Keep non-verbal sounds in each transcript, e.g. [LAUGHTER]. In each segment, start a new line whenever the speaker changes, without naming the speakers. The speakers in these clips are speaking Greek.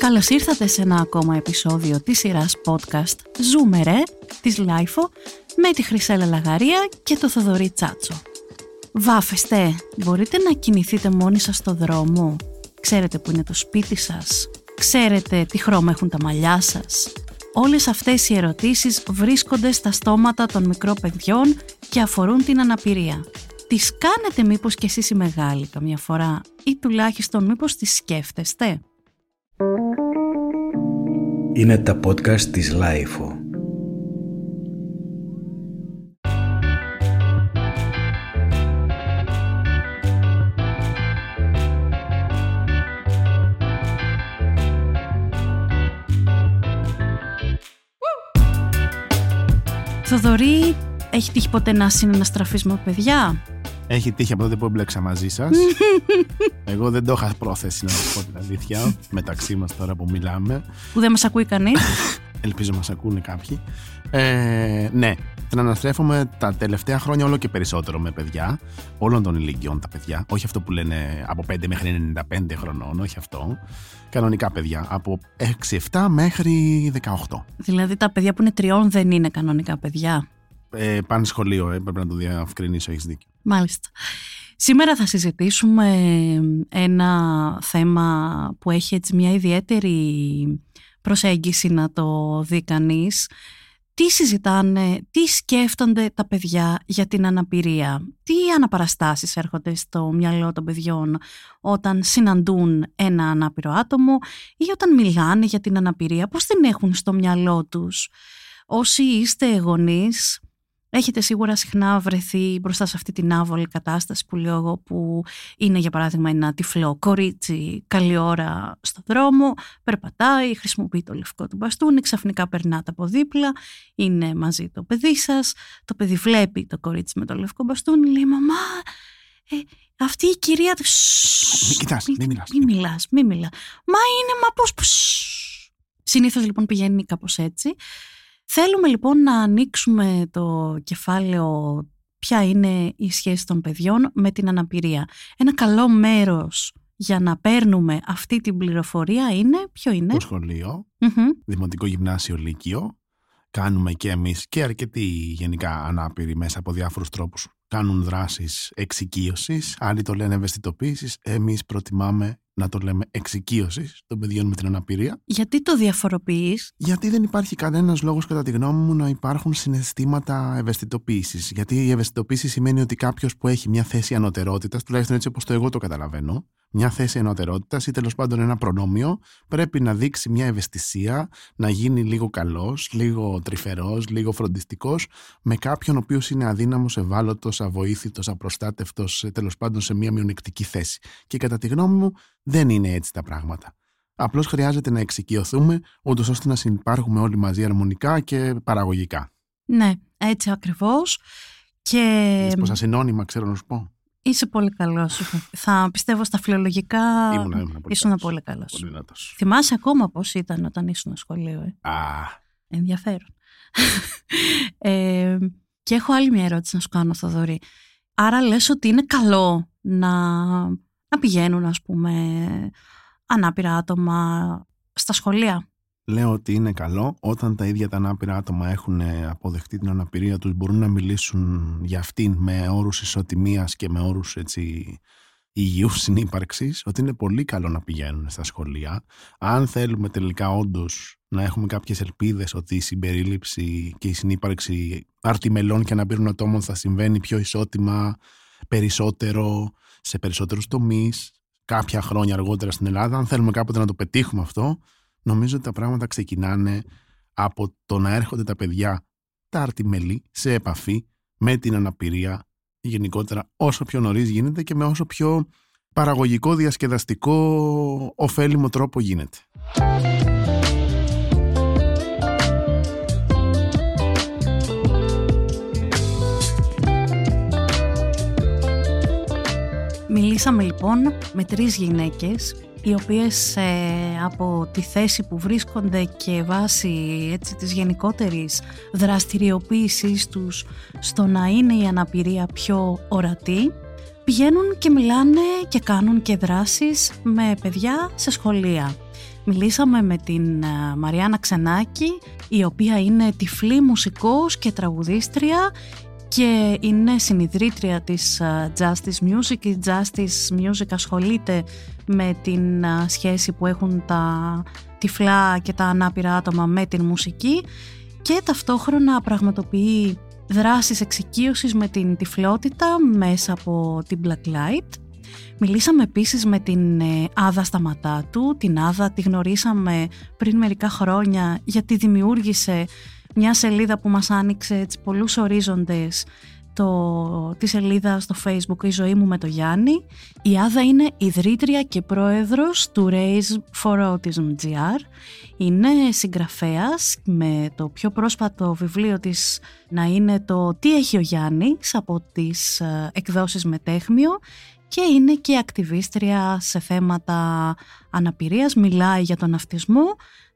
Καλώς ήρθατε σε ένα ακόμα επεισόδιο της σειράς podcast «Ζούμε ρε» της LiFO με τη Χρυσέλα Λαγαρία και το Θοδωρή Τσάτσο. Βάφεστε, μπορείτε να κινηθείτε μόνοι σας στο δρόμο. Ξέρετε που είναι το σπίτι σας. Ξέρετε τι χρώμα έχουν τα μαλλιά σας. Όλες αυτές οι ερωτήσεις βρίσκονται στα στόματα των μικρών παιδιών και αφορούν την αναπηρία. Τις κάνετε μήπως κι εσείς οι μεγάλοι καμιά φορά ή τουλάχιστον μήπως τις σκέφτεστε;
Είναι τα podcast της LiFO.
Θοδωρή, έχει τύχει ποτέ να συναναστραφείς με παιδιά;
Έχει τύχει από τότε που έμπλεξα μαζί σας. [LAUGHS] Εγώ δεν το είχα πρόθεση να σας πω την αλήθεια. μεταξύ μας τώρα που μιλάμε.
Που δεν μας ακούει κανείς. [LAUGHS]
Ελπίζω μας ακούνε κάποιοι. Ε, ναι, αναστρέφομαι τα τελευταία χρόνια όλο και περισσότερο με παιδιά. Όλων των ηλικιών τα παιδιά. Όχι αυτό που λένε από 5 μέχρι 95 χρονών, όχι αυτό. Κανονικά παιδιά. Από 6-7 μέχρι 18.
Δηλαδή τα παιδιά που είναι τριών δεν είναι κανονικά παιδιά.
Ε, πάνε σχολείο, ε, πρέπει να το διευκρινίσω, έχεις δίκιο.
Μάλιστα. Σήμερα θα συζητήσουμε ένα θέμα που έχει έτσι μια ιδιαίτερη προσέγγιση να το δει κανείς. Τι συζητάνε, τι σκέφτονται τα παιδιά για την αναπηρία, τι αναπαραστάσεις έρχονται στο μυαλό των παιδιών όταν συναντούν ένα ανάπηρο άτομο ή όταν μιλάνε για την αναπηρία, πώς την έχουν στο μυαλό τους; Όσοι είστε γονείς, Έχετε σίγουρα συχνά βρεθεί μπροστά σε αυτή την άβολη κατάσταση που λέω εγώ που είναι για παράδειγμα ένα τυφλό κορίτσι καλή ώρα στο δρόμο, περπατάει, χρησιμοποιεί το λευκό του μπαστούνι, ξαφνικά περνάτε από δίπλα, είναι μαζί το παιδί σας, το παιδί βλέπει το κορίτσι με το λευκό μπαστούνι, λέει μαμά, ε, αυτή η κυρία του...
Μην κοιτάς, μην μιλάς.
Μην μιλάς, μην μιλά. Μα είναι, μα πώς... Συνήθως λοιπόν πηγαίνει κάπως έτσι. Θέλουμε λοιπόν να ανοίξουμε το κεφάλαιο ποια είναι η σχέση των παιδιών με την αναπηρία. Ένα καλό μέρος για να παίρνουμε αυτή την πληροφορία είναι, ποιο είναι;
Το σχολειο Δημοτικό Γυμνάσιο Λύκειο. Κάνουμε και εμείς και αρκετοί γενικά ανάπηροι μέσα από διάφορους τρόπους. Κάνουν δράσεις εξοικείωσης, άλλοι το λένε ευαισθητοποίησης, εμείς προτιμάμε να το λέμε εξοικείωσης των παιδιών με την αναπηρία.
Γιατί το διαφοροποιείς,
Γιατί δεν υπάρχει κανένας λόγος, κατά τη γνώμη μου, να υπάρχουν συναισθήματα ευαισθητοποίησης. Γιατί η ευαισθητοποίηση σημαίνει ότι κάποιος που έχει μια θέση ανωτερότητας, τουλάχιστον έτσι όπως το εγώ το καταλαβαίνω, μια θέση ενωτερότητας ή τέλος πάντων ένα προνόμιο, πρέπει να δείξει μια ευαισθησία, να γίνει λίγο καλός, λίγο τρυφερός, λίγο φροντιστικός, με κάποιον ο οποίος είναι αδύναμος, ευάλωτος, avoήθητο, απροστάτευτος, τέλος πάντων σε μια μειονεκτική θέση. Και κατά τη γνώμη μου, δεν είναι έτσι τα πράγματα. Απλώς χρειάζεται να εξοικειωθούμε, ούτως ώστε να συνεπάρχουμε όλοι μαζί αρμονικά και παραγωγικά.
Ναι, έτσι ακριβώς. Και.
Πω συνώνυμα, ξέρω να σου πω.
Είσαι πολύ καλός. Θα πιστεύω στα φιλολογικά.
Ήμουν, ήμουν πολύ
ήσουν πολύ καλός. Θυμάσαι ακόμα πώς ήταν όταν ήσουν στο σχολείο, ε;
Α.
Ενδιαφέρον. [LAUGHS] ε, και έχω άλλη μια ερώτηση να σου κάνω, Θοδωρή. Άρα λες ότι είναι καλό να, να πηγαίνουν, ας πούμε, ανάπηρα άτομα στα σχολεία;
Λέω ότι είναι καλό. Όταν τα ίδια τα ανάπηρα άτομα έχουν αποδεχτεί την αναπηρία τους μπορούν να μιλήσουν για αυτήν με όρους ισοτιμίας και με όρους έτσι υγιούς συνύπαρξης ότι είναι πολύ καλό να πηγαίνουν στα σχολεία. Αν θέλουμε τελικά όντως να έχουμε κάποιες ελπίδες ότι η συμπερίληψη και η συνύπαρξη αρτιμελών και αναπήρων ατόμων θα συμβαίνει πιο ισότιμα περισσότερο σε περισσότερους τομείς κάποια χρόνια αργότερα στην Ελλάδα αν θέλουμε κάποτε να το πετύχουμε αυτό νομίζω ότι τα πράγματα ξεκινάνε από το να έρχονται τα παιδιά τα αρτιμελή σε επαφή με την αναπηρία γενικότερα όσο πιο νωρίς γίνεται και με όσο πιο παραγωγικό, διασκεδαστικό, ωφέλιμο τρόπο γίνεται.
Μιλήσαμε λοιπόν με τρεις γυναίκες οι οποίες ε, από τη θέση που βρίσκονται και βάσει έτσι, της γενικότερης δραστηριοποίησης τους στο να είναι η αναπηρία πιο ορατή πηγαίνουν και μιλάνε και κάνουν και δράσεις με παιδιά σε σχολεία. Μιλήσαμε με την ε, Μαριάννα Ξενάκη, η οποία είναι τυφλή μουσικός και τραγουδίστρια και είναι συνειδρήτρια της ε, Justice Music. Η Justice Music ασχολείται με την ε, σχέση που έχουν τα τυφλά και τα ανάπηρα άτομα με την μουσική και ταυτόχρονα πραγματοποιεί δράσεις εξοικείωσης με την τυφλότητα μέσα από την Black Light. Μιλήσαμε επίσης με την ε, Άδα Σταματάτου. Την Άδα τη γνωρίσαμε πριν μερικά χρόνια γιατί δημιούργησε μια σελίδα που μας άνοιξε έτσι, πολλούς ορίζοντες το, τη σελίδα στο facebook «Η ζωή μου με το Γιάννη». Η Άδα είναι ιδρύτρια και πρόεδρος του Raise for Autism GR. Είναι συγγραφέας με το πιο πρόσφατο βιβλίο της να είναι το «Τι έχει ο Γιάννης» από τις ε, εκδόσεις Μετέχμιο και είναι και ακτιβίστρια σε θέματα αναπηρίας, μιλάει για τον αυτισμό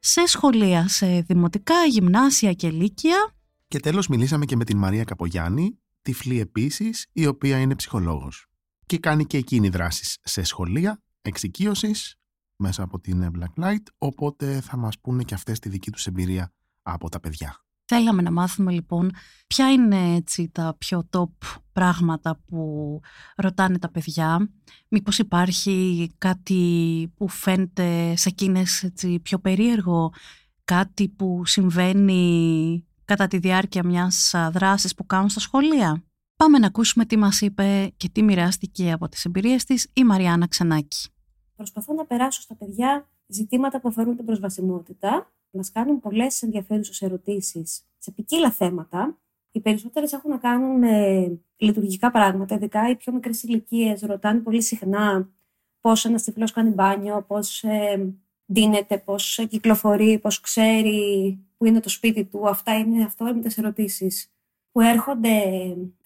σε σχολεία, σε δημοτικά, γυμνάσια και λύκεια.
Και τέλος μιλήσαμε και με την Μαρία Καπογιάννη, τυφλή επίσης, η οποία είναι ψυχολόγος. Και κάνει και εκείνη δράσεις σε σχολεία, εξοικείωσης, μέσα από την Black Light, οπότε θα μας πούνε και αυτές τη δική τους εμπειρία από τα παιδιά.
Θέλαμε να μάθουμε λοιπόν ποια είναι έτσι τα πιο top πράγματα που ρωτάνε τα παιδιά. Μήπως υπάρχει κάτι που φαίνεται σε εκείνες έτσι, πιο περίεργο, κάτι που συμβαίνει κατά τη διάρκεια μιας δράσης που κάνουν στα σχολεία; Πάμε να ακούσουμε τι μας είπε και τι μοιράστηκε από τις εμπειρίες της η Μαριάννα Ξενάκη.
Προσπαθώ να περάσω στα παιδιά ζητήματα που αφορούν την προσβασιμότητα. Μας κάνουν πολλές ενδιαφέρουσες ερωτήσεις σε ποικίλα θέματα. Οι περισσότερες έχουν να κάνουν με λειτουργικά πράγματα, ειδικά οι πιο μικρές ηλικίες ρωτάνε πολύ συχνά πώς ένας τυφλός κάνει μπάνιο, πώς ε, δίνεται, πώς κυκλοφορεί, πώς ξέρει που είναι το σπίτι του. Αυτά είναι αυτόρμητε ερωτήσεις που έρχονται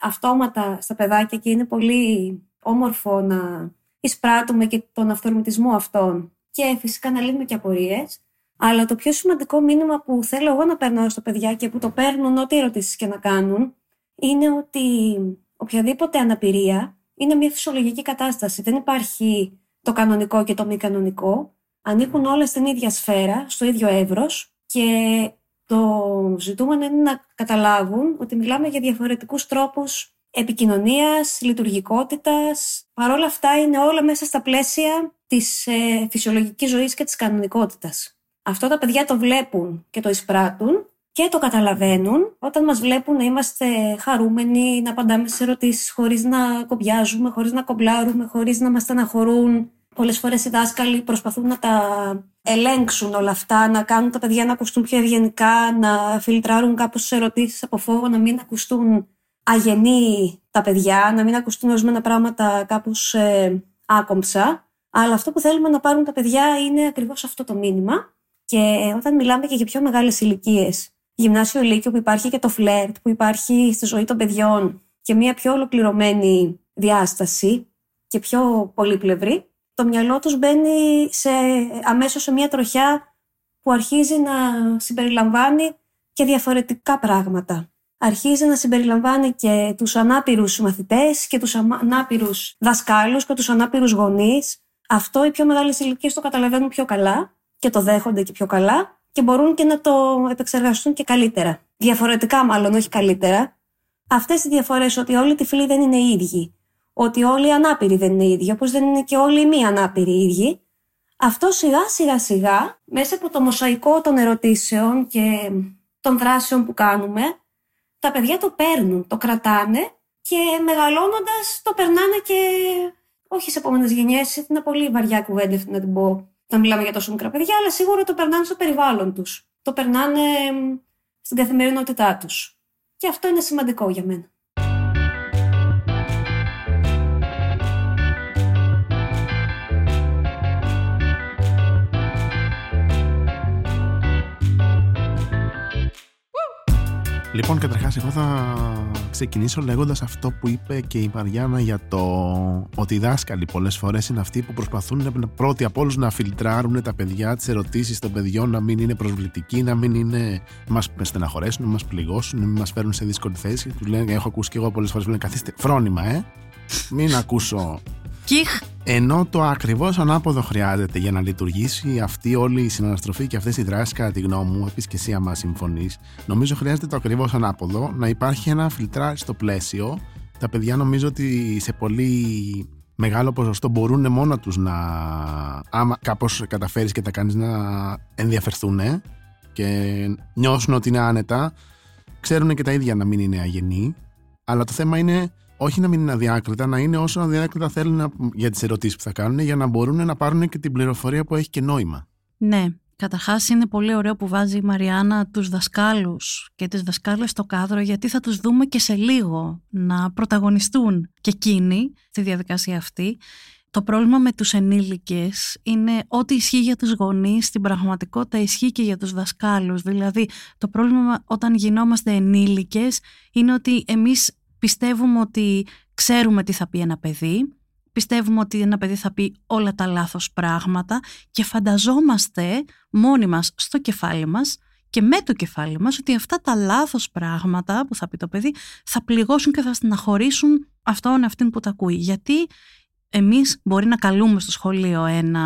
αυτόματα στα παιδάκια και είναι πολύ όμορφο να εισπράττουμε και τον αυτορμητισμό αυτών. Και φυσικά να λύνουμε και απορίες. Αλλά το πιο σημαντικό μήνυμα που θέλω εγώ να περνάω στα παιδιά και που το παίρνουν ό,τι ερωτήσεις και να κάνουν είναι ότι οποιαδήποτε αναπηρία είναι μια φυσιολογική κατάσταση. Δεν υπάρχει το κανονικό και το μη κανονικό. Ανήκουν όλες στην ίδια σφαίρα, στο ίδιο εύρος και το ζητούμενο είναι να καταλάβουν ότι μιλάμε για διαφορετικούς τρόπους επικοινωνίας, λειτουργικότητας. Παρ' όλα αυτά είναι όλα μέσα στα πλαίσια της ε, φυσιολογικής ζωής και της κανονικότητας. Αυτό τα παιδιά το βλέπουν και το εισπράττουν και το καταλαβαίνουν όταν μας βλέπουν να είμαστε χαρούμενοι, να απαντάμε σε ερωτήσεις χωρίς να κομπιάζουμε, χωρίς να κομπλάρουμε, χωρίς να μας στεναχωρούν. Πολλές φορές οι δάσκαλοι προσπαθούν να τα ελέγξουν όλα αυτά, να κάνουν τα παιδιά να ακουστούν πιο ευγενικά, να φιλτράρουν κάπως τις ερωτήσεις από φόβο, να μην ακουστούν αγενεί τα παιδιά, να μην ακουστούν ορισμένα πράγματα κάπως ε, άκομψα. Αλλά αυτό που θέλουμε να πάρουν τα παιδιά είναι ακριβώς αυτό το μήνυμα. Και όταν μιλάμε και για πιο μεγάλες ηλικίες, γυμνάσιο λύκειο που υπάρχει και το φλερτ, που υπάρχει στη ζωή των παιδιών και μια πιο ολοκληρωμένη διάσταση και πιο πολύπλευρη, το μυαλό τους μπαίνει σε, αμέσως σε μια τροχιά που αρχίζει να συμπεριλαμβάνει και διαφορετικά πράγματα. Αρχίζει να συμπεριλαμβάνει και τους ανάπηρους μαθητές και τους ανάπηρους δασκάλους και τους ανάπηρους γονείς. Αυτό οι πιο μεγάλες ηλικίες το καταλαβαίνουν πιο καλά και το δέχονται και πιο καλά και μπορούν και να το επεξεργαστούν και καλύτερα. Διαφορετικά μάλλον, όχι καλύτερα. Αυτές οι διαφορές ότι όλοι οι τυφλοί δεν είναι ίδιοι ότι όλοι οι ανάπηροι δεν είναι ίδιοι, όπως δεν είναι και όλοι οι μη ανάπηροι ίδιοι. Αυτό σιγά σιγά σιγά, μέσα από το μοσαϊκό των ερωτήσεων και των δράσεων που κάνουμε, τα παιδιά το παίρνουν, το κρατάνε και μεγαλώνοντας το περνάνε και όχι σε επόμενες γενιές, είναι πολύ βαριά κουβέντα αυτή να την πω, να μιλάμε για τόσο μικρά παιδιά, αλλά σίγουρα το περνάνε στο περιβάλλον τους. Το περνάνε στην καθημερινότητά τους. Και αυτό είναι σημαντικό για μένα.
Λοιπόν, καταρχάς, εγώ θα ξεκινήσω λέγοντας αυτό που είπε και η Μαριάννα για το ότι οι δάσκαλοι πολλές φορές είναι αυτοί που προσπαθούν πρώτοι από όλους να φιλτράρουν τα παιδιά, τις ερωτήσεις των παιδιών, να μην είναι προσβλητικοί, να μην είναι. μας στεναχωρέσουν, να μας πληγώσουν, να μην μας φέρουν σε δύσκολη θέση. Του λένε, έχω ακούσει και εγώ πολλές φορές, λένε καθίστε φρόνημα, ε. Μην ακούσω.
Κιχ.
Ενώ το ακριβώς ανάποδο χρειάζεται για να λειτουργήσει αυτή όλη η συναναστροφή και αυτές οι δράσεις κατά τη γνώμη μου, επίσης και εσύ άμα συμφωνείς, νομίζω χρειάζεται το ακριβώς ανάποδο, να υπάρχει ένα φιλτράρι στο πλαίσιο. Τα παιδιά νομίζω ότι σε πολύ μεγάλο ποσοστό μπορούν μόνο τους να, άμα κάπως καταφέρεις και τα κάνεις να ενδιαφερθούν και νιώσουν ότι είναι άνετα, ξέρουν και τα ίδια να μην είναι αγενεί, αλλά το θέμα είναι όχι να μην είναι αδιάκριτα, να είναι όσο αδιάκριτα θέλουν για τις ερωτήσεις που θα κάνουν για να μπορούν να πάρουν και την πληροφορία που έχει και νόημα.
Ναι, Καταρχάς είναι πολύ ωραίο που βάζει η Μαριάννα τους δασκάλους και τις δασκάλες στο κάδρο γιατί θα τους δούμε και σε λίγο να πρωταγωνιστούν και εκείνοι στη διαδικασία αυτή. Το πρόβλημα με τους ενήλικες είναι ότι ισχύει για τους γονείς, στην πραγματικότητα ισχύει και για τους δασκάλους. Δηλαδή το πρόβλημα όταν γινόμαστε ενήλικες είναι ότι εμείς πιστεύουμε ότι ξέρουμε τι θα πει ένα παιδί, πιστεύουμε ότι ένα παιδί θα πει όλα τα λάθος πράγματα και φανταζόμαστε μόνοι μας στο κεφάλι μας και με το κεφάλι μας ότι αυτά τα λάθος πράγματα που θα πει το παιδί θα πληγώσουν και θα στεναχωρήσουν αυτόν αυτήν που τα ακούει. Γιατί εμείς μπορεί να καλούμε στο σχολείο ένα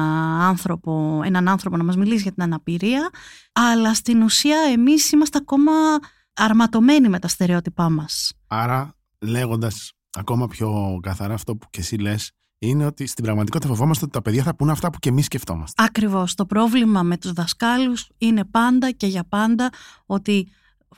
άνθρωπο, έναν άνθρωπο να μας μιλήσει για την αναπηρία, αλλά στην ουσία εμείς είμαστε ακόμα αρματωμένοι με τα στερεότυπά μας.
Άρα λέγοντας ακόμα πιο καθαρά αυτό που και εσύ λες, είναι ότι στην πραγματικότητα φοβόμαστε ότι τα παιδιά θα πούνε αυτά που και εμείς σκεφτόμαστε.
Ακριβώς. Το πρόβλημα με τους δασκάλους είναι πάντα και για πάντα ότι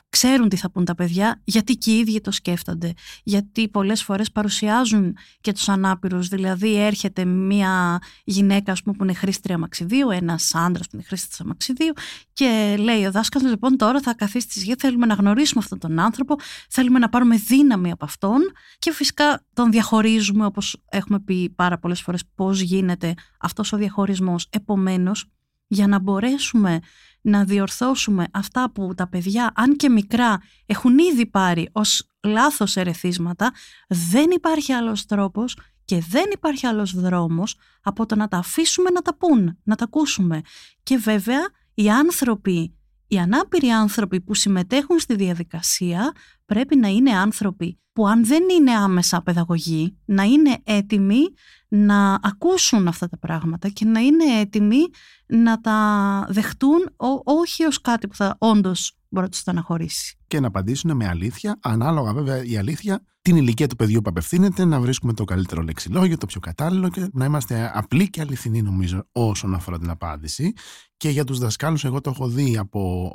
ξέρουν τι θα πούν τα παιδιά, γιατί και οι ίδιοι το σκέφτονται. Γιατί πολλές φορές παρουσιάζουν και τους ανάπηρους, δηλαδή έρχεται μια γυναίκα ας πούμε, που είναι χρήστρια αμαξιδίου, ένας άντρας που είναι χρήστης αμαξιδίου και λέει ο δάσκαλος λοιπόν τώρα θα καθίσει στη γη, θέλουμε να γνωρίσουμε αυτόν τον άνθρωπο, θέλουμε να πάρουμε δύναμη από αυτόν και φυσικά τον διαχωρίζουμε όπως έχουμε πει πάρα πολλές φορές πώς γίνεται αυτός ο διαχωρισμός. Επομένως, για να μπορέσουμε να διορθώσουμε αυτά που τα παιδιά, αν και μικρά, έχουν ήδη πάρει ως λάθος ερεθίσματα, δεν υπάρχει άλλος τρόπος και δεν υπάρχει άλλος δρόμος από το να τα αφήσουμε να τα πούν, να τα ακούσουμε. Και βέβαια οι άνθρωποι, οι ανάπηροι άνθρωποι που συμμετέχουν στη διαδικασία πρέπει να είναι άνθρωποι που αν δεν είναι άμεσα παιδαγωγοί, να είναι έτοιμοι να ακούσουν αυτά τα πράγματα και να είναι έτοιμοι να τα δεχτούν όχι ως κάτι που θα όντως μπορεί να τους στεναχωρήσει.
Και να απαντήσουν με αλήθεια, ανάλογα βέβαια η αλήθεια, την ηλικία του παιδιού που απευθύνεται, να βρίσκουμε το καλύτερο λεξιλόγιο, το πιο κατάλληλο και να είμαστε απλοί και αληθινοί νομίζω όσον αφορά την απάντηση. Και για τους δασκάλους εγώ το έχω δει από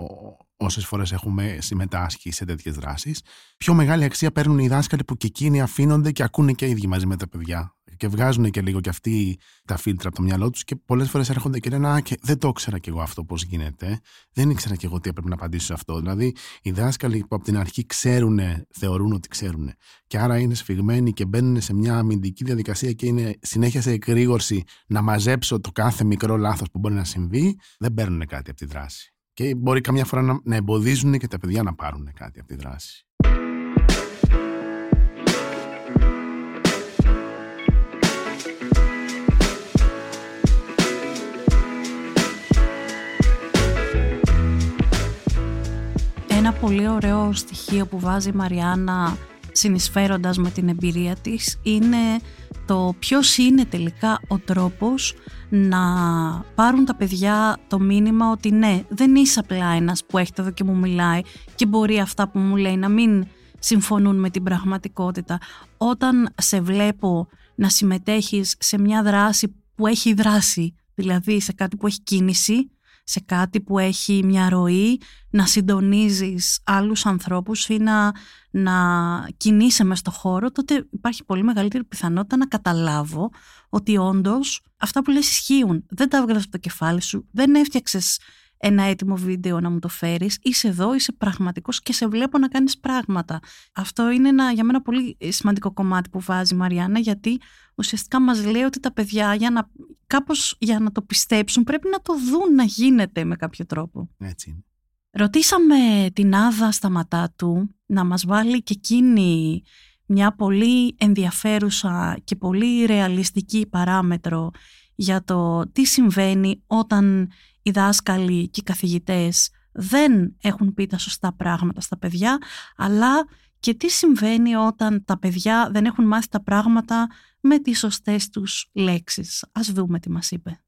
όσες φορές έχουμε συμμετάσχει σε τέτοιες δράσεις. Πιο μεγάλη αξία παίρνουν οι δάσκαλοι που και εκείνοι αφήνονται και ακούνε και οι ίδιοι μαζί με τα παιδιά και βγάζουν και λίγο και αυτοί τα φίλτρα από το μυαλό τους και πολλές φορές έρχονται και λένε Α, και δεν το ήξερα κι εγώ αυτό πώς γίνεται. Δεν ήξερα κι εγώ τι έπρεπε να απαντήσω σε αυτό. Δηλαδή, οι δάσκαλοι που από την αρχή ξέρουν, θεωρούν ότι ξέρουν. Και άρα είναι σφιγμένοι και μπαίνουν σε μια αμυντική διαδικασία και είναι συνέχεια σε εκρήγορση να μαζέψω το κάθε μικρό λάθος που μπορεί να συμβεί, δεν παίρνουν κάτι από τη δράση. Και μπορεί καμιά φορά να, να εμποδίζουν και τα παιδιά να πάρουν κάτι από τη δράση.
Ένα πολύ ωραίο στοιχείο που βάζει η Μαριάννα συνεισφέροντας με την εμπειρία της είναι το ποιος είναι τελικά ο τρόπος να πάρουν τα παιδιά το μήνυμα ότι ναι, δεν είσαι απλά ένας που έχετε εδώ και μου μιλάει και μπορεί αυτά που μου λέει να μην συμφωνούν με την πραγματικότητα. Όταν σε βλέπω να συμμετέχεις σε μια δράση που έχει δράση, δηλαδή σε κάτι που έχει κίνηση, σε κάτι που έχει μια ροή, να συντονίζεις άλλους ανθρώπους ή να, να κινείσαι μες στο χώρο, τότε υπάρχει πολύ μεγαλύτερη πιθανότητα να καταλάβω ότι όντως αυτά που λες ισχύουν. Δεν τα έβγαλες από το κεφάλι σου, δεν έφτιαξες ένα έτοιμο βίντεο να μου το φέρεις, είσαι εδώ, είσαι πραγματικός και σε βλέπω να κάνεις πράγματα. Αυτό είναι ένα για μένα πολύ σημαντικό κομμάτι που βάζει η Μαριάννα γιατί ουσιαστικά μας λέει ότι τα παιδιά για να, κάπως για να το πιστέψουν πρέπει να το δουν να γίνεται με κάποιο τρόπο.
Έτσι είναι.
Ρωτήσαμε την Άδα στα του να μας βάλει και εκείνη μια πολύ ενδιαφέρουσα και πολύ ρεαλιστική παράμετρο για το τι συμβαίνει όταν οι δάσκαλοι και οι καθηγητές δεν έχουν πει τα σωστά πράγματα στα παιδιά, αλλά και τι συμβαίνει όταν τα παιδιά δεν έχουν μάθει τα πράγματα με τις σωστές τους λέξεις. Ας δούμε τι μας είπε.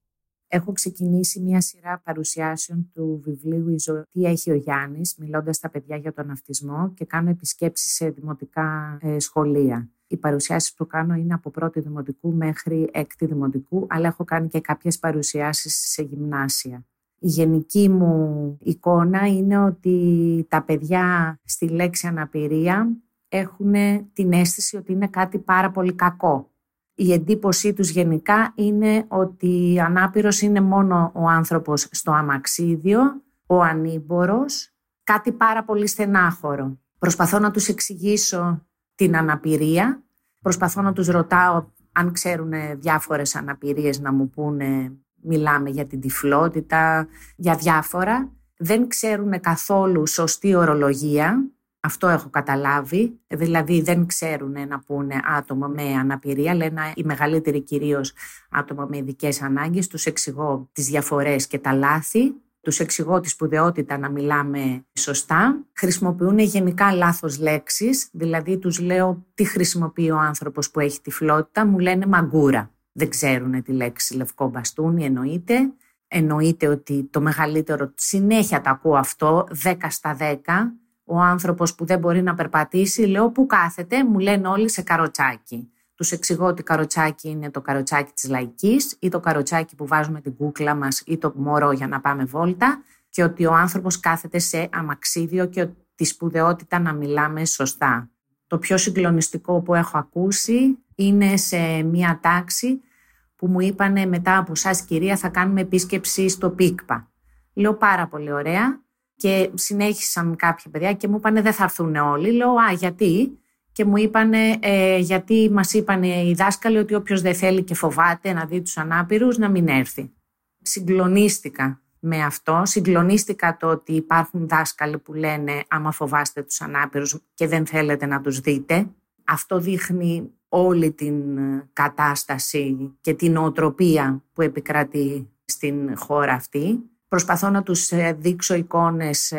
Έχω ξεκινήσει μια σειρά παρουσιάσεων του βιβλίου «Η ζωή τι έχει ο Γιάννης», μιλώντας στα παιδιά για τον αυτισμό και κάνω επισκέψεις σε δημοτικά ε, σχολεία. Οι παρουσιάσεις που κάνω είναι από πρώτη δημοτικού μέχρι έκτη δημοτικού, αλλά έχω κάνει και κάποιες παρουσιάσεις σε γυμνάσια. Η γενική μου εικόνα είναι ότι τα παιδιά στη λέξη αναπηρία έχουν την αίσθηση ότι είναι κάτι πάρα πολύ κακό. Η εντύπωσή τους γενικά είναι ότι ανάπηρος είναι μόνο ο άνθρωπος στο αμαξίδιο, ο ανήμπορος, κάτι πάρα πολύ στενάχωρο. Προσπαθώ να τους εξηγήσω την αναπηρία, προσπαθώ να τους ρωτάω αν ξέρουν διάφορες αναπηρίες να μου πούνε μιλάμε για την τυφλότητα, για διάφορα. Δεν ξέρουν καθόλου σωστή ορολογία, αυτό έχω καταλάβει, δηλαδή δεν ξέρουν να πούνε άτομα με αναπηρία, λένε οι μεγαλύτεροι κυρίως άτομα με ειδικές ανάγκες, τους εξηγώ τις διαφορές και τα λάθη, τους εξηγώ τη σπουδαιότητα να μιλάμε σωστά. Χρησιμοποιούν γενικά λάθος λέξεις, δηλαδή τους λέω τι χρησιμοποιεί ο άνθρωπος που έχει τυφλότητα, μου λένε μαγκούρα. Δεν ξέρουν τη λέξη λευκό μπαστούνι, εννοείται. Εννοείται ότι το μεγαλύτερο, συνέχεια το ακούω αυτό, 10 στα 10, ο άνθρωπος που δεν μπορεί να περπατήσει, λέω που κάθεται, μου λένε όλοι σε καροτσάκι. Τους εξηγώ ότι καροτσάκι είναι το καροτσάκι της λαϊκής ή το καροτσάκι που βάζουμε την κούκλα μας ή το μωρό για να πάμε βόλτα και ότι ο άνθρωπος κάθεται σε αμαξίδιο και τη σπουδαιότητα να μιλάμε σωστά. Το πιο συγκλονιστικό που έχω ακούσει είναι σε μια τάξη που μου είπανε μετά από σας κυρία θα κάνουμε επίσκεψη στο ΠΙΚΠΑ. Λέω πάρα πολύ ωραία και συνέχισαν κάποια παιδιά και μου είπανε δεν θα έρθουν όλοι. Λέω α γιατί; Και μου είπανε ε, γιατί μας είπαν οι δάσκαλοι ότι όποιος δεν θέλει και φοβάται να δει τους ανάπηρους να μην έρθει. Συγκλονίστηκα με αυτό. Συγκλονίστηκα το ότι υπάρχουν δάσκαλοι που λένε άμα φοβάστε τους ανάπηρους και δεν θέλετε να τους δείτε. Αυτό δείχνει όλη την κατάσταση και την οτροπία που επικρατεί στην χώρα αυτή. Προσπαθώ να τους ε, δείξω εικόνες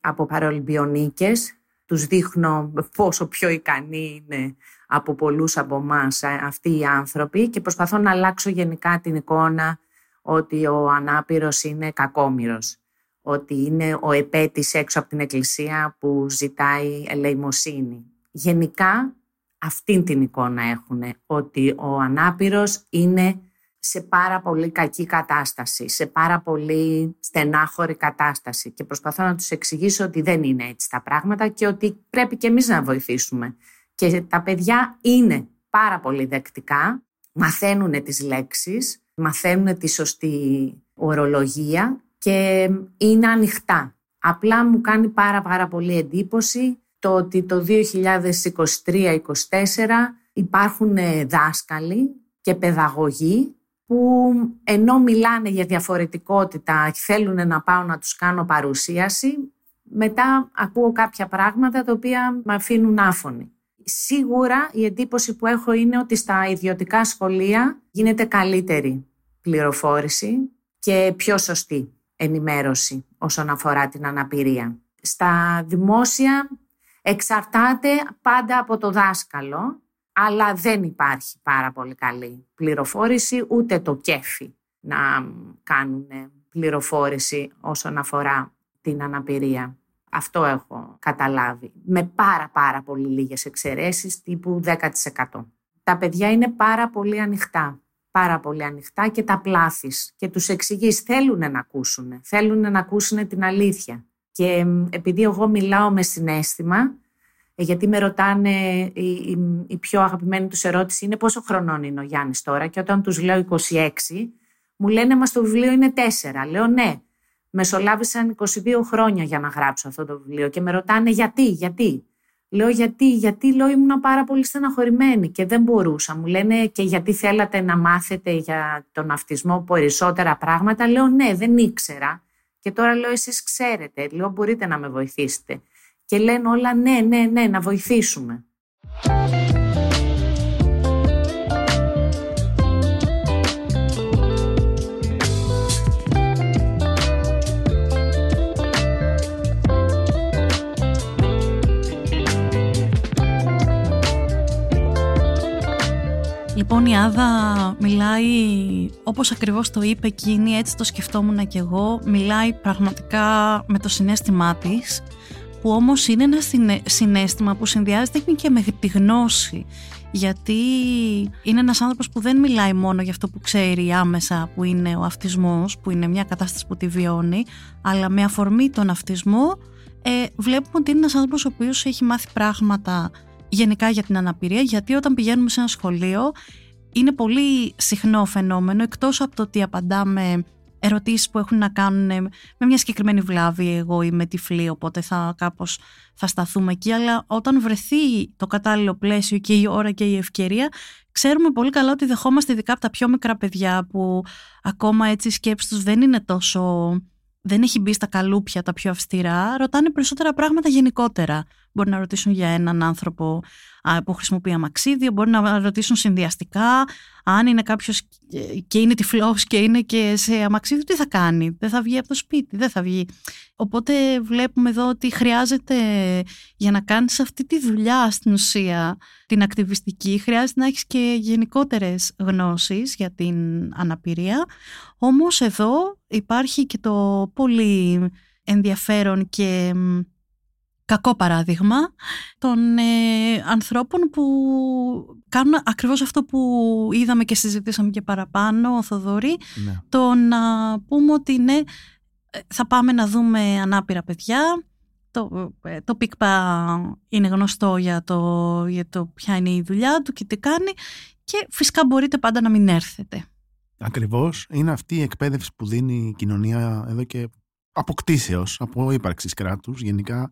από παρολυμπιονίκες. Τους δείχνω πόσο πιο ικανοί είναι από πολλούς από εμάς αυτοί οι άνθρωποι και προσπαθώ να αλλάξω γενικά την εικόνα ότι ο ανάπηρος είναι κακόμυρος. Ότι είναι ο επέτης έξω από την εκκλησία που ζητάει ελεημοσύνη. Γενικά αυτήν την εικόνα έχουν, ότι ο ανάπηρος είναι σε πάρα πολύ κακή κατάσταση, σε πάρα πολύ στενάχωρη κατάσταση και προσπαθώ να τους εξηγήσω ότι δεν είναι έτσι τα πράγματα και ότι πρέπει και εμείς να βοηθήσουμε. Και τα παιδιά είναι πάρα πολύ δεκτικά, μαθαίνουν τις λέξεις, μαθαίνουν τη σωστή ορολογία και είναι ανοιχτά. Απλά μου κάνει πάρα πάρα πολύ εντύπωση το ότι το 2023-2024 υπάρχουν δάσκαλοι και παιδαγωγοί που ενώ μιλάνε για διαφορετικότητα και θέλουν να πάω να τους κάνω παρουσίαση, μετά ακούω κάποια πράγματα τα οποία με αφήνουν άφωνοι. Σίγουρα η εντύπωση που έχω είναι ότι στα ιδιωτικά σχολεία γίνεται καλύτερη πληροφόρηση και πιο σωστή ενημέρωση όσον αφορά την αναπηρία. Στα δημόσια εξαρτάται πάντα από το δάσκαλο αλλά δεν υπάρχει πάρα πολύ καλή πληροφόρηση, ούτε το κέφι να κάνουν πληροφόρηση όσον αφορά την αναπηρία. Αυτό έχω καταλάβει. Με πάρα πάρα πολύ λίγες εξαιρέσεις, τύπου 10%. Τα παιδιά είναι πάρα πολύ ανοιχτά. Πάρα πολύ ανοιχτά και τα πλάθεις και τους εξηγείς θέλουν να ακούσουν, θέλουν να ακούσουν την αλήθεια. Και επειδή εγώ μιλάω με συνέστημα, ε, γιατί με ρωτάνε, η, η, πιο αγαπημένη τους ερώτηση είναι πόσο χρονών είναι ο Γιάννης τώρα και όταν τους λέω 26, μου λένε μα το βιβλίο είναι 4. Λέω ναι, μεσολάβησαν 22 χρόνια για να γράψω αυτό το βιβλίο και με ρωτάνε γιατί, γιατί; Λέω γιατί, γιατί λέω ήμουν πάρα πολύ στεναχωρημένη και δεν μπορούσα. Μου λένε και γιατί θέλατε να μάθετε για τον αυτισμό περισσότερα πράγματα; Λέω ναι, δεν ήξερα. Και τώρα λέω εσείς ξέρετε, λέω μπορείτε να με βοηθήσετε και λένε όλα ναι, ναι, ναι, να βοηθήσουμε.
Λοιπόν η Άδα μιλάει όπως ακριβώς το είπε εκείνη, έτσι το σκεφτόμουν και εγώ, μιλάει πραγματικά με το συνέστημά της που όμως είναι ένα συνέστημα που συνδυάζεται και με τη γνώση. Γιατί είναι ένας άνθρωπος που δεν μιλάει μόνο για αυτό που ξέρει άμεσα που είναι ο αυτισμός, που είναι μια κατάσταση που τη βιώνει, αλλά με αφορμή τον αυτισμό ε, βλέπουμε ότι είναι ένας άνθρωπος ο οποίος έχει μάθει πράγματα γενικά για την αναπηρία, γιατί όταν πηγαίνουμε σε ένα σχολείο είναι πολύ συχνό φαινόμενο, εκτός από το ότι απαντάμε ερωτήσεις που έχουν να κάνουν με μια συγκεκριμένη βλάβη εγώ είμαι τυφλή οπότε θα κάπως θα σταθούμε εκεί αλλά όταν βρεθεί το κατάλληλο πλαίσιο και η ώρα και η ευκαιρία ξέρουμε πολύ καλά ότι δεχόμαστε ειδικά από τα πιο μικρά παιδιά που ακόμα έτσι οι σκέψεις τους δεν είναι τόσο δεν έχει μπει στα καλούπια τα πιο αυστηρά, ρωτάνε περισσότερα πράγματα γενικότερα. Μπορεί να ρωτήσουν για έναν άνθρωπο που χρησιμοποιεί αμαξίδιο, μπορεί να ρωτήσουν συνδυαστικά, αν είναι κάποιος και είναι τυφλός και είναι και σε αμαξίδιο, τι θα κάνει; Δεν θα βγει από το σπίτι, δεν θα βγει. Οπότε βλέπουμε εδώ ότι χρειάζεται για να κάνεις αυτή τη δουλειά στην ουσία, την ακτιβιστική, χρειάζεται να έχεις και γενικότερες γνώσεις για την αναπηρία. Όμως εδώ υπάρχει και το πολύ ενδιαφέρον και κακό παράδειγμα των ε, ανθρώπων που κάνουν ακριβώς αυτό που είδαμε και συζητήσαμε και παραπάνω, ο Θοδωρή, ναι. το να πούμε ότι ναι, ε, θα πάμε να δούμε ανάπηρα παιδιά, το, ε, το ΠΙΚΠΑ είναι γνωστό για το, για το ποια είναι η δουλειά του και τι κάνει και φυσικά μπορείτε πάντα να μην έρθετε.
Ακριβώς, είναι αυτή η εκπαίδευση που δίνει η κοινωνία εδώ και αποκτήσεως, από ύπαρξης κράτους γενικά,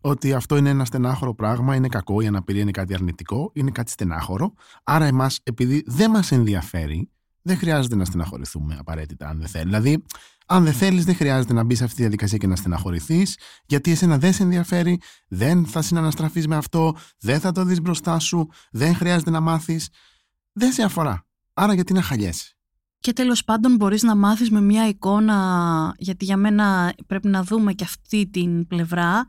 ότι αυτό είναι ένα στενάχωρο πράγμα, είναι κακό, η αναπηρία είναι κάτι αρνητικό, είναι κάτι στενάχωρο. Άρα εμάς, επειδή δεν μας ενδιαφέρει, δεν χρειάζεται να στεναχωρηθούμε απαραίτητα αν δεν θέλει. Δηλαδή, αν δεν θέλεις, δεν χρειάζεται να μπεις σε αυτή τη διαδικασία και να στεναχωρηθείς, γιατί εσένα δεν σε ενδιαφέρει, δεν θα συναναστραφείς με αυτό, δεν θα το δεις μπροστά σου, δεν χρειάζεται να μάθεις. Δεν σε αφορά. Άρα, γιατί να χαλιέσαι;
Και τέλος πάντων μπορείς να μάθεις με μια εικόνα, γιατί για μένα πρέπει να δούμε και αυτή την πλευρά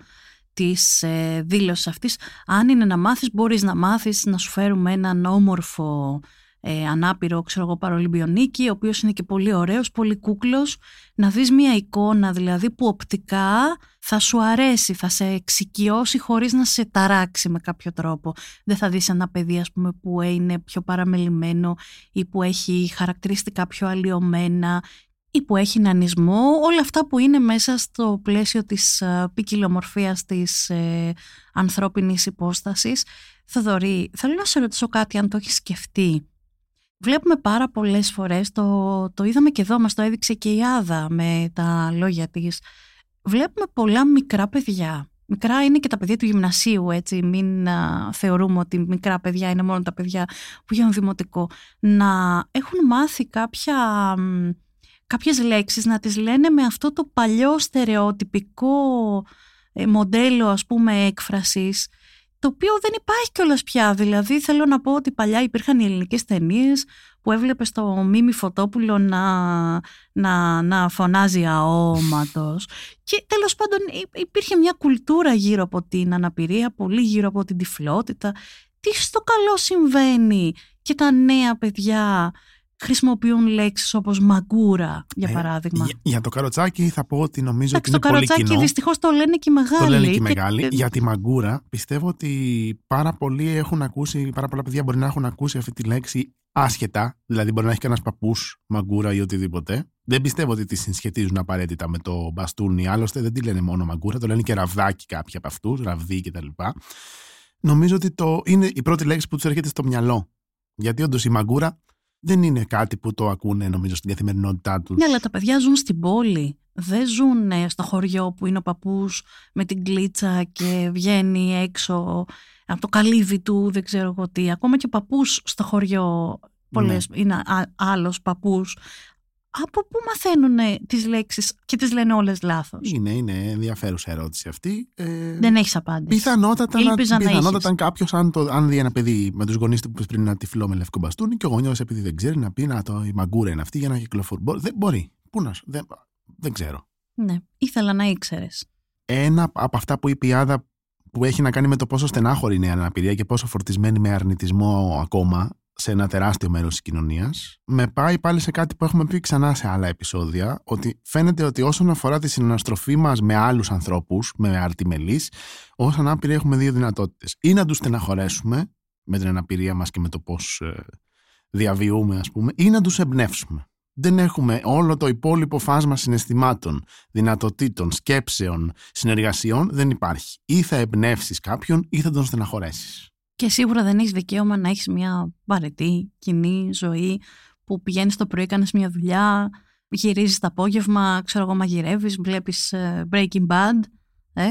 της ε, δήλωσης αυτής. Αν είναι να μάθεις, μπορείς να μάθεις, να σου φέρουμε έναν όμορφο ε, ανάπηρο, ξέρω εγώ, παρολυμπιονίκη, ο οποίος είναι και πολύ ωραίος, πολύ κούκλος, να δεις μια εικόνα δηλαδή που οπτικά θα σου αρέσει, θα σε εξοικειώσει χωρίς να σε ταράξει με κάποιο τρόπο. Δεν θα δεις ένα παιδί ας πούμε που είναι πιο παραμελημένο ή που έχει χαρακτηριστικά πιο αλλοιωμένα ή που έχει νανισμό, όλα αυτά που είναι μέσα στο πλαίσιο της ε, ποικιλομορφίας της ε, ανθρώπινης υπόστασης. Θοδωρή, θέλω να σε ρωτήσω κάτι αν το έχεις σκεφτεί βλέπουμε πάρα πολλές φορές, το, το είδαμε και εδώ, μας το έδειξε και η Άδα με τα λόγια της, βλέπουμε πολλά μικρά παιδιά. Μικρά είναι και τα παιδιά του γυμνασίου, έτσι, μην θεωρούμε ότι μικρά παιδιά είναι μόνο τα παιδιά που γίνουν δημοτικό. Να έχουν μάθει κάποια, κάποιες λέξεις, να τις λένε με αυτό το παλιό στερεοτυπικό ε, μοντέλο, ας πούμε, έκφρασης, το οποίο δεν υπάρχει κιόλας πια. Δηλαδή, θέλω να πω ότι παλιά υπήρχαν οι ελληνικές ταινίες που έβλεπες το Μίμη Φωτόπουλο να, να, να φωνάζει αόματος. Και τέλος πάντων υπήρχε μια κουλτούρα γύρω από την αναπηρία, πολύ γύρω από την τυφλότητα. Τι στο καλό συμβαίνει και τα νέα παιδιά χρησιμοποιούν λέξεις όπως μαγκούρα, για ε, παράδειγμα.
για, το καροτσάκι θα πω ότι νομίζω
ότι είναι πολύ κοινό. Το καροτσάκι δυστυχώς το λένε και οι μεγάλοι.
Το λένε και οι μεγάλοι. Για τη μαγκούρα πιστεύω ότι πάρα πολλοί έχουν ακούσει, πάρα πολλά παιδιά μπορεί να έχουν ακούσει αυτή τη λέξη άσχετα. Δηλαδή μπορεί να έχει κανένας παππούς μαγκούρα ή οτιδήποτε. Δεν πιστεύω ότι τη συσχετίζουν απαραίτητα με το μπαστούνι. Άλλωστε δεν τη λένε μόνο μαγκούρα, το λένε και ραβδάκι κάποιοι από αυτούς, ραβδί κτλ. Νομίζω ότι το είναι η πρώτη λέξη που τους έρχεται στο μυαλό. Γιατί όντως η μαγκούρα δεν είναι κάτι που το ακούνε νομίζω στην καθημερινότητά τους.
Ναι, αλλά τα παιδιά ζουν στην πόλη. Δεν ζουν στο χωριό που είναι ο παππούς με την κλίτσα και βγαίνει έξω από το καλύβι του, δεν ξέρω εγώ τι. Ακόμα και ο παππούς στο χωριό πολλές, ναι. είναι άλλος παππούς από πού μαθαίνουν τις λέξεις και τις λένε όλες λάθος;
Είναι, είναι ενδιαφέρουσα ερώτηση αυτή.
Ε, Δεν έχεις απάντηση.
Πιθανότατα, Ήλπιζα να, πιθανότατα αν κάποιος, αν, αν δει ένα παιδί με τους γονείς του που πριν ένα τυφλό με λευκό μπαστούνι και ο γονιός επειδή δεν ξέρει να πει να το η μαγκούρα είναι αυτή για να κυκλοφορεί. Δεν μπορεί. Πού να δεν, δεν ξέρω.
Ναι, ήθελα να ήξερες.
Ένα από αυτά που είπε η Άδα που έχει να κάνει με το πόσο στενάχωρη είναι η αναπηρία και πόσο φορτισμένη με αρνητισμό ακόμα σε ένα τεράστιο μέρος της κοινωνίας, με πάει πάλι σε κάτι που έχουμε πει ξανά σε άλλα επεισόδια, ότι φαίνεται ότι όσον αφορά τη συναναστροφή μας με άλλους ανθρώπους, με αρτιμελείς, ω ανάπηροι έχουμε δύο δυνατότητες. Ή να τους στεναχωρέσουμε με την αναπηρία μας και με το πώς ε, διαβιούμε, ας πούμε, ή να τους εμπνεύσουμε. Δεν έχουμε όλο το υπόλοιπο φάσμα συναισθημάτων, δυνατοτήτων, σκέψεων, συνεργασιών, δεν υπάρχει. Ή θα εμπνεύσεις κάποιον ή θα τον στεναχωρέσεις.
Και σίγουρα δεν έχεις δικαίωμα να έχεις μια βαρετή, κοινή ζωή που πηγαίνεις το πρωί, κάνεις μια δουλειά, γυρίζεις το απόγευμα, ξέρω εγώ, μαγειρεύεις, βλέπεις ε, Breaking Bad. Ε;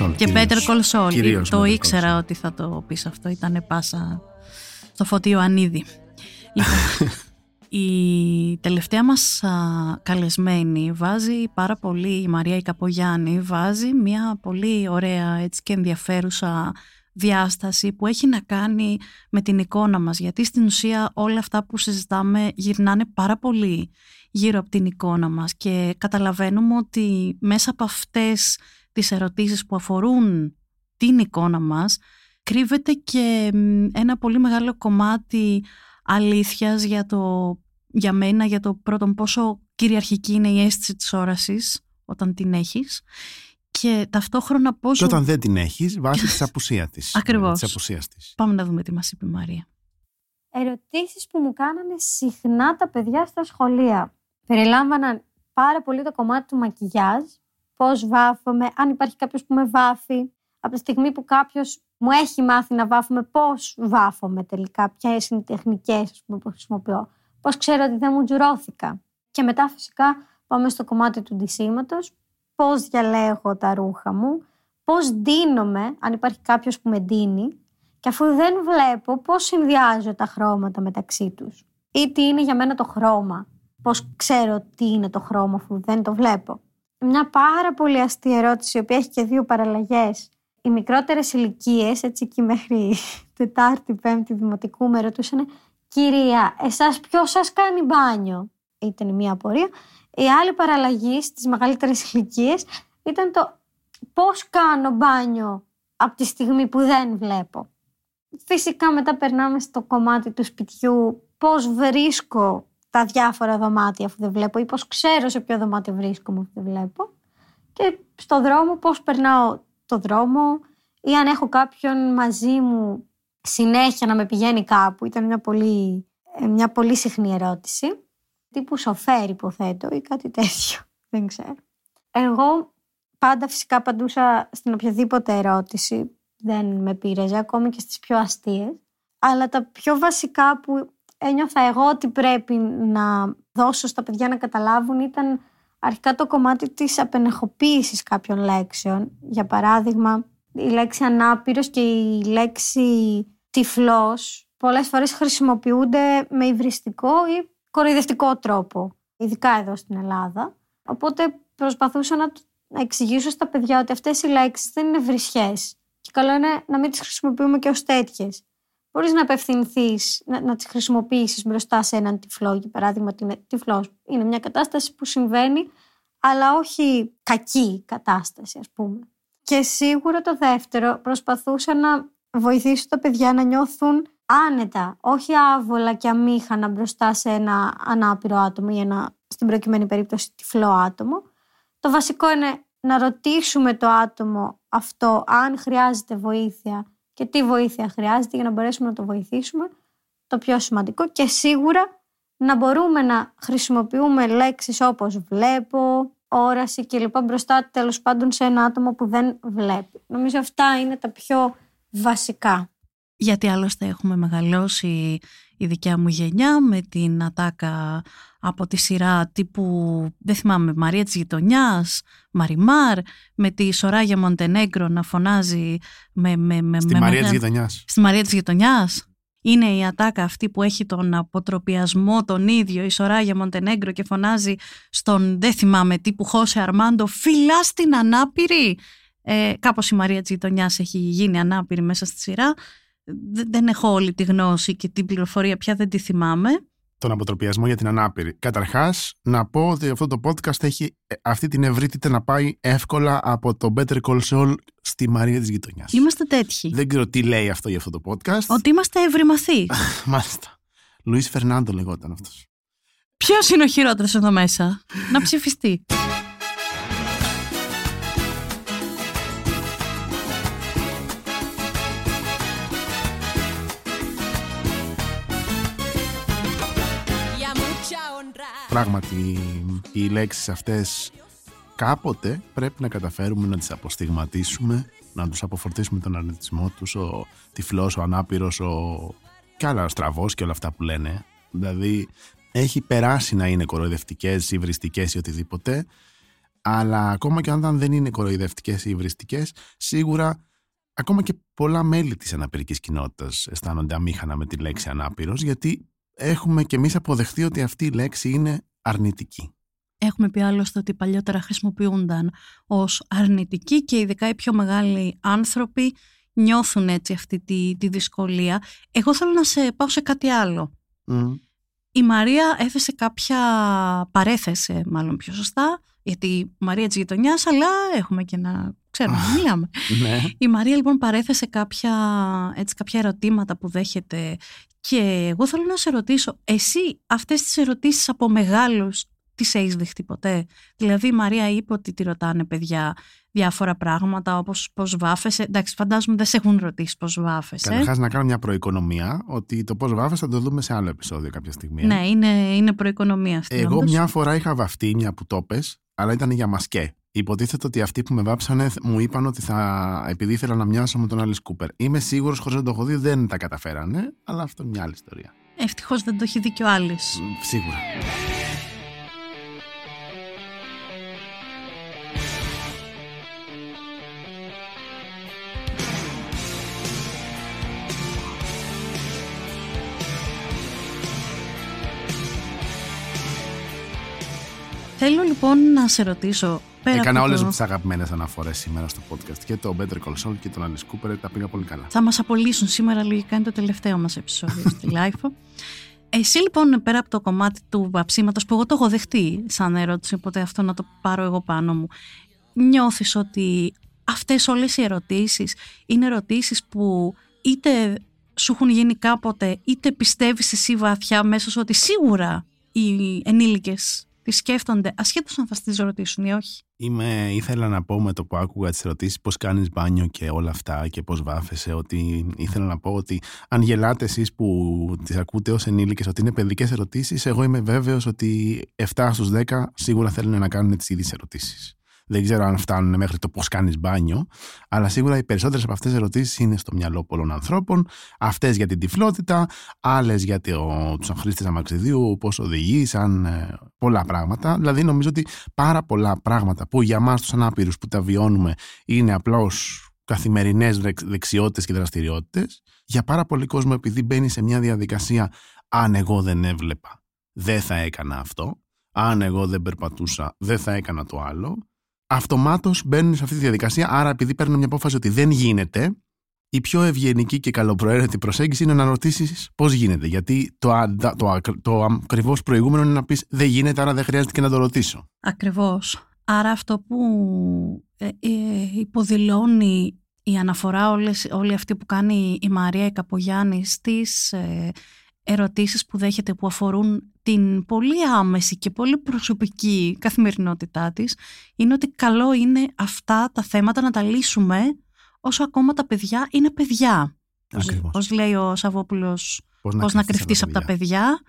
Saul.
Και
κυρίως.
Better Call Saul.
Κυρίως
το
Better Call
ήξερα
Saul.
ότι θα το πεις αυτό. Ήταν πάσα στο φωτίο ανίδη. Λοιπόν, [LAUGHS] η τελευταία μας α, καλεσμένη βάζει πάρα πολύ, η Μαρία η Καπογιάννη βάζει μια πολύ ωραία έτσι και ενδιαφέρουσα διάσταση που έχει να κάνει με την εικόνα μας γιατί στην ουσία όλα αυτά που συζητάμε γυρνάνε πάρα πολύ γύρω από την εικόνα μας και καταλαβαίνουμε ότι μέσα από αυτές τις ερωτήσεις που αφορούν την εικόνα μας κρύβεται και μ, ένα πολύ μεγάλο κομμάτι αλήθειας για, το, για μένα, για το πρώτον πόσο κυριαρχική είναι η αίσθηση της όρασης όταν την έχεις και ταυτόχρονα
Και
πόσο...
όταν δεν την έχεις, βάσει της απουσίας της. [LAUGHS]
Ακριβώς.
Της απουσίας της.
Πάμε να δούμε τι μας είπε η Μαρία.
ερωτήσεις που μου κάνανε συχνά τα παιδιά στα σχολεία. Περιλάμβαναν πάρα πολύ το κομμάτι του μακιγιάζ, πώς βάφομαι, αν υπάρχει κάποιος που με βάφει, από τη στιγμή που κάποιος μου έχει μάθει να βάφομαι, πώς βάφομαι τελικά, ποιες είναι οι τεχνικές ας πούμε, που χρησιμοποιώ, πώς ξέρω ότι δεν μου τζουρώθηκα. Και μετά φυσικά πάμε στο κομμάτι του ντυσίματος, πώς διαλέγω τα ρούχα μου, πώς ντύνομαι, αν υπάρχει κάποιος που με ντύνει, και αφού δεν βλέπω πώς συνδυάζω τα χρώματα μεταξύ τους. Ή τι είναι για μένα το χρώμα, πώς ξέρω τι είναι το χρώμα αφού δεν το βλέπω. Μια πάρα πολύ αστεία ερώτηση, η οποία έχει και δύο παραλλαγές. Οι μικρότερες ηλικίες, έτσι και μέχρι [LAUGHS] Τετάρτη, Πέμπτη Δημοτικού, με ρωτούσαν «Κυρία, εσάς ποιος σας κάνει μπάνιο» ήταν η μία απορία. Η άλλη παραλλαγή στις μεγαλύτερες ηλικίες ήταν το πώς κάνω μπάνιο από τη στιγμή που δεν βλέπω; Φυσικά μετά περνάμε στο κομμάτι του σπιτιού πώς βρίσκω τα διάφορα δωμάτια αφού δεν βλέπω ή πώς ξέρω σε ποιο δωμάτιο βρίσκομαι αφού δεν βλέπω. Και στο δρόμο πώς περνάω το δρόμο ή αν έχω κάποιον μαζί μου συνέχεια να με πηγαίνει κάπου. Ήταν μια πολύ, ε, μια πολύ συχνή ερώτηση. Τύπου σοφέρ υποθέτω ή κάτι τέτοιο. [LAUGHS] Δεν ξέρω. Εγώ πάντα φυσικά απαντούσα στην οποιαδήποτε ερώτηση. Δεν με πείραζε ακόμη και στις πιο αστείες. Αλλά τα πιο βασικά που ένιωθα εγώ ότι πρέπει να δώσω στα παιδιά να καταλάβουν ήταν αρχικά το κομμάτι της απενεχοποίησης κάποιων λέξεων. Για παράδειγμα, η λέξη ανάπηρος και η λέξη τυφλός πολλές φορές χρησιμοποιούνται με υβριστικό ή κοροϊδευτικό τρόπο, ειδικά εδώ στην Ελλάδα. Οπότε προσπαθούσα να, να εξηγήσω στα παιδιά ότι αυτές οι λέξεις δεν είναι βρισιές και καλό είναι να μην τις χρησιμοποιούμε και ως τέτοιες. Μπορείς να απευθυνθείς, να, να τις χρησιμοποιήσεις μπροστά σε έναν τυφλό, για παράδειγμα, ότι είναι τυφλός. Είναι μια κατάσταση που συμβαίνει, αλλά όχι κακή κατάσταση, ας πούμε. Και σίγουρα το δεύτερο, προσπαθούσα να βοηθήσω τα παιδιά να νιώθουν άνετα, όχι άβολα και αμήχανα μπροστά σε ένα ανάπηρο άτομο ή ένα, στην προκειμένη περίπτωση, τυφλό άτομο. Το βασικό είναι να ρωτήσουμε το άτομο αυτό αν χρειάζεται βοήθεια και τι βοήθεια χρειάζεται για να μπορέσουμε να το βοηθήσουμε. Το πιο σημαντικό και σίγουρα να μπορούμε να χρησιμοποιούμε λέξεις όπως βλέπω, όραση κλπ. μπροστά τέλος πάντων σε ένα άτομο που δεν βλέπει. Νομίζω αυτά είναι τα πιο βασικά.
Γιατί άλλωστε έχουμε μεγαλώσει η δικιά μου γενιά με την ατάκα από τη σειρά τύπου, δεν θυμάμαι, Μαρία της Γειτονιάς, Μαριμάρ, με τη Σοράγια Μοντενέγκρο να φωνάζει με... με, με
Στη
με
Μαρία
μεγα-
της γειτονιάς.
Στη Μαρία της Γειτονιάς. Είναι η ατάκα αυτή που έχει τον αποτροπιασμό τον ίδιο, η Σοράγια Μοντενέγκρο και φωνάζει στον, δεν θυμάμαι, τύπου Χώσε Αρμάντο, φιλά στην ανάπηρη. Ε, κάπως η Μαρία της Γειτονιάς έχει γίνει ανάπηρη μέσα στη σειρά. Δεν έχω όλη τη γνώση και την πληροφορία πια δεν τη θυμάμαι.
Τον αποτροπιασμό για την ανάπηρη. Καταρχάς, να πω ότι αυτό το podcast έχει ε, αυτή την ευρύτητα να πάει εύκολα από το Better Call Saul στη Μαρία της γειτονιάς.
Είμαστε τέτοιοι.
Δεν ξέρω τι λέει αυτό για αυτό το podcast.
Ότι είμαστε ευρυμαθεί. [LAUGHS]
Μάλιστα. Λουίς Φερνάντο λεγόταν αυτός.
Ποιος είναι ο χειρότερος εδώ μέσα, να ψηφιστεί.
Πράγματι, οι λέξεις αυτές κάποτε πρέπει να καταφέρουμε να τις αποστιγματίσουμε, να τους αποφορτίσουμε τον αρνητισμό τους, ο τυφλός, ο ανάπηρος, ο... και άλλα στραβός και όλα αυτά που λένε. Δηλαδή, έχει περάσει να είναι κοροϊδευτικές, υβριστικές ή οτιδήποτε, αλλά ακόμα και αν δεν είναι κοροϊδευτικές ή υβριστικές, σίγουρα ακόμα και πολλά μέλη της αναπηρικής κοινότητας αισθάνονται αμήχανα με τη λέξη ανάπηρος, γιατί έχουμε και εμείς αποδεχτεί ότι αυτή η λέξη είναι αρνητική.
Έχουμε πει άλλωστε ότι παλιότερα χρησιμοποιούνταν ως αρνητική και ειδικά οι πιο μεγάλοι άνθρωποι νιώθουν έτσι αυτή τη, τη δυσκολία. Εγώ θέλω να σε πάω σε κάτι άλλο. Η Μαρία έθεσε κάποια, παρέθεσε μάλλον πιο σωστά, γιατί η Μαρία της γειτονιάς, αλλά έχουμε και να ξέρουμε να μιλάμε.
Ναι.
Η Μαρία λοιπόν παρέθεσε κάποια, έτσι, κάποια ερωτήματα που δέχεται και εγώ θέλω να σε ρωτήσω, εσύ αυτές τις ερωτήσεις από μεγάλους τις έχεις δεχτεί ποτέ; Δηλαδή η Μαρία είπε ότι τη ρωτάνε παιδιά διάφορα πράγματα όπως πώς βάφεσαι. Εντάξει φαντάζομαι δεν σε έχουν ρωτήσει πώς βάφεσαι.
Καταρχάς να κάνω μια προοικονομία ότι το πώς βάφεσαι θα το δούμε σε άλλο επεισόδιο κάποια στιγμή.
Ναι, είναι, είναι προοικονομία αυτή.
Εγώ
όντως.
μια φορά είχα βαφτεί μια που το πες, αλλά ήταν για μασκέ. Υποτίθεται ότι αυτοί που με βάψανε μου είπαν ότι θα. επειδή ήθελα να μοιάσω με τον Άλλη Κούπερ. Είμαι σίγουρος, χωρίς να το έχω δει, δεν τα καταφέρανε, αλλά αυτό είναι μια άλλη ιστορία.
Ευτυχώς δεν το έχει δει και ο Άλλης.
Μ, Σίγουρα.
Θέλω λοιπόν να σε ρωτήσω. Πέρα
Έκανα
από
όλες
το-
μου τις αγαπημένες αναφορές σήμερα στο podcast. Και το Better Call Saul και τον Alice Cooper τα πήγα πολύ καλά.
Θα μας απολύσουν σήμερα, λογικά είναι το τελευταίο μας επεισόδιο στη [LAUGHS] Life. Εσύ λοιπόν πέρα από το κομμάτι του βαψίματος που εγώ το έχω δεχτεί σαν ερώτηση, οπότε αυτό να το πάρω εγώ πάνω μου, νιώθεις ότι αυτές όλες οι ερωτήσεις είναι ερωτήσεις που είτε σου έχουν γίνει κάποτε, είτε πιστεύεις εσύ βαθιά μέσα σου ότι σίγουρα οι ενήλικες τις σκέφτονται, ασχέτως αν θα τις ρωτήσουν ή όχι.
Είμαι, ήθελα να πω με το που άκουγα τις ερωτήσεις πώς κάνεις μπάνιο και όλα αυτά και πώς βάφεσαι, ότι ήθελα να πω ότι αν γελάτε εσείς που τις ακούτε ως ενήλικες ότι είναι παιδικές ερωτήσεις, εγώ είμαι βέβαιος ότι 7 στους 10 σίγουρα θέλουν να κάνουν τις ίδιες ερωτήσεις. Δεν ξέρω αν φτάνουν μέχρι το πώς κάνεις μπάνιο, αλλά σίγουρα οι περισσότερες από αυτές τι ερωτήσεις είναι στο μυαλό πολλών ανθρώπων. Αυτές για την τυφλότητα, άλλες για τους χρήστε αμαξιδίου, πώς οδηγεί, σαν ε, πολλά πράγματα. Δηλαδή, νομίζω ότι πάρα πολλά πράγματα που για εμά τους ανάπηρους που τα βιώνουμε είναι απλώς καθημερινές δεξιότητες και δραστηριότητες. Για πάρα πολύ κόσμο, επειδή μπαίνει σε μια διαδικασία, αν εγώ δεν έβλεπα, δεν θα έκανα αυτό. Αν εγώ δεν περπατούσα, δεν θα έκανα το άλλο αυτομάτως μπαίνουν σε αυτή τη διαδικασία. Άρα, επειδή παίρνουν μια απόφαση ότι δεν γίνεται, η πιο ευγενική και καλοπροαίρετη προσέγγιση είναι να ρωτήσεις πώς γίνεται. Γιατί το, αντα- το, ακ- το ακριβώς προηγούμενο είναι να πεις δεν γίνεται, άρα δεν χρειάζεται και να το ρωτήσω.
Ακριβώς. Άρα αυτό που ε, ε, υποδηλώνει η αναφορά όλες, όλη αυτή που κάνει η Μαρία η Καπογιάννη στις ε, ερωτήσεις που δέχεται που αφορούν την πολύ άμεση και πολύ προσωπική καθημερινότητά της είναι ότι καλό είναι αυτά τα θέματα να τα λύσουμε όσο ακόμα τα παιδιά είναι παιδιά. Πώς-
Ακριβώς.
Πώς λέει ο Σαββόπουλος
Πώς
πώς να κρυφτείς από τα παιδιά.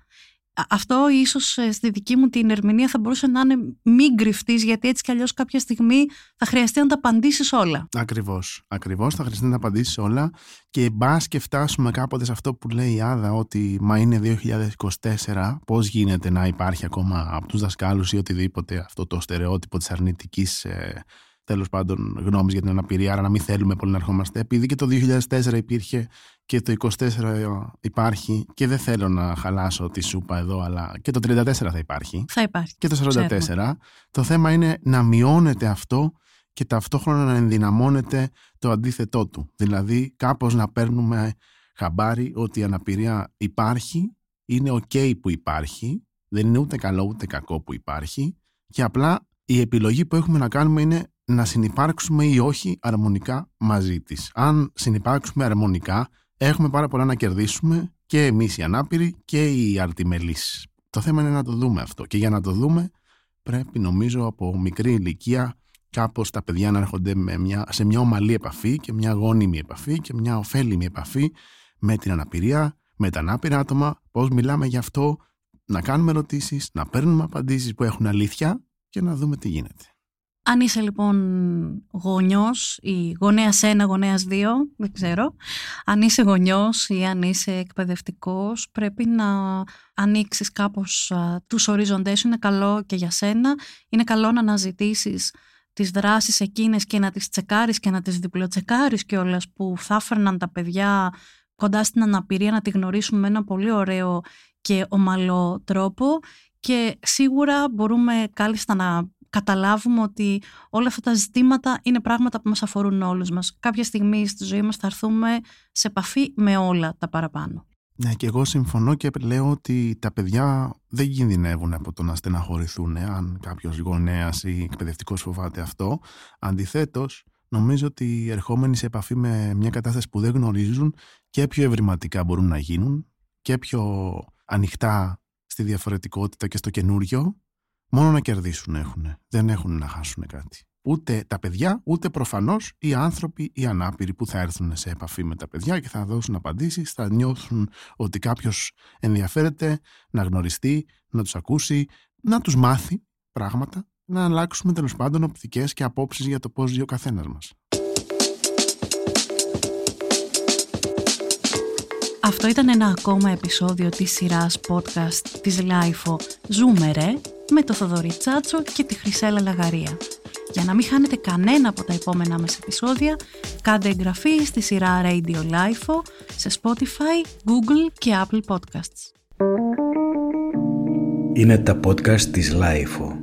Α- Αυτό ίσως ε, στη δική μου την ερμηνεία θα μπορούσε να είναι μην κρυφτείς γιατί έτσι κι αλλιώς κάποια στιγμή θα χρειαστεί να τα απαντήσεις όλα.
Ακριβώς. Ακριβώς. Θα χρειαστεί να απαντήσεις όλα και μπας και φτάσουμε κάποτε σε αυτό που λέει η Άδα ότι μα είναι 2024. Πώς γίνεται να υπάρχει ακόμα από τους δασκάλους ή οτιδήποτε αυτό το στερεότυπο της αρνητικής ε, τέλος πάντων γνώμης για την αναπηρία, άρα να μην θέλουμε πολύ να ερχόμαστε. Επειδή και το 2004 υπήρχε και το 24 υπάρχει και δεν θέλω να χαλάσω τη σούπα εδώ, αλλά και το 34 θα υπάρχει
Θα υπάρχει.
και το 44.
Ξέρουμε.
Το θέμα είναι να μειώνεται αυτό και ταυτόχρονα να ενδυναμώνεται το αντίθετό του. Δηλαδή κάπως να παίρνουμε χαμπάρι ότι η αναπηρία υπάρχει, είναι ok που υπάρχει, δεν είναι ούτε καλό ούτε κακό που υπάρχει και απλά η επιλογή που έχουμε να κάνουμε είναι να συνεπάρξουμε ή όχι αρμονικά μαζί της. Αν συνεπάρξουμε αρμονικά, έχουμε πάρα πολλά να κερδίσουμε και εμείς οι ανάπηροι και οι αρτιμελείς. Το θέμα είναι να το δούμε αυτό και για να το δούμε πρέπει νομίζω από μικρή ηλικία κάπως τα παιδιά να έρχονται με μια, σε μια ομαλή επαφή και μια γόνιμη επαφή και μια ωφέλιμη επαφή με την αναπηρία, με τα ανάπηρα άτομα, πώς μιλάμε γι' αυτό, να κάνουμε ερωτήσεις, να παίρνουμε απαντήσεις που έχουν αλήθεια και να δούμε τι γίνεται.
Αν είσαι λοιπόν γονιός ή γονέας ένα, γονέας δύο, δεν ξέρω, αν είσαι γονιός ή αν είσαι εκπαιδευτικός πρέπει να ανοίξεις κάπως α, τους ορίζοντές σου, είναι καλό και για σένα, είναι καλό να αναζητήσεις τις δράσεις εκείνες και να τις τσεκάρεις και να τις διπλοτσεκάρεις κιόλας που θα έφερναν τα παιδιά κοντά στην αναπηρία να τη γνωρίσουμε με ένα πολύ ωραίο και ομαλό τρόπο. Και σίγουρα μπορούμε κάλλιστα να καταλάβουμε ότι όλα αυτά τα ζητήματα είναι πράγματα που μας αφορούν όλους μας. Κάποια στιγμή στη ζωή μας θα έρθουμε σε επαφή με όλα τα παραπάνω.
Ναι, και εγώ συμφωνώ και λέω ότι τα παιδιά δεν κινδυνεύουν από το να στεναχωρηθούν αν κάποιος γονέας ή εκπαιδευτικός φοβάται αυτό. Αντιθέτως, νομίζω ότι ερχόμενοι σε επαφή με μια κατάσταση που δεν γνωρίζουν και πιο ευρηματικά μπορούν να γίνουν και πιο ανοιχτά στη διαφορετικότητα και στο καινούριο, μόνο να κερδίσουν έχουν. Δεν έχουν να χάσουν κάτι. Ούτε τα παιδιά, ούτε προφανώς οι άνθρωποι οι ανάπηροι που θα έρθουν σε επαφή με τα παιδιά και θα δώσουν απαντήσεις, θα νιώθουν ότι κάποιος ενδιαφέρεται να γνωριστεί, να τους ακούσει, να τους μάθει πράγματα, να αλλάξουμε τέλος πάντων οπτικές και απόψεις για το πώς ζει ο καθένας μας.
Αυτό ήταν ένα ακόμα επεισόδιο της σειράς podcast της LIFO «Ζούμε ρε» με το Θοδωρή Τσάτσο και τη Χρυσέλα Λαγαρία. Για να μην χάνετε κανένα από τα επόμενά μας επεισόδια, κάντε εγγραφή στη σειρά Radio LIFO σε Spotify, Google και Apple Podcasts.
Είναι τα podcast της LIFO.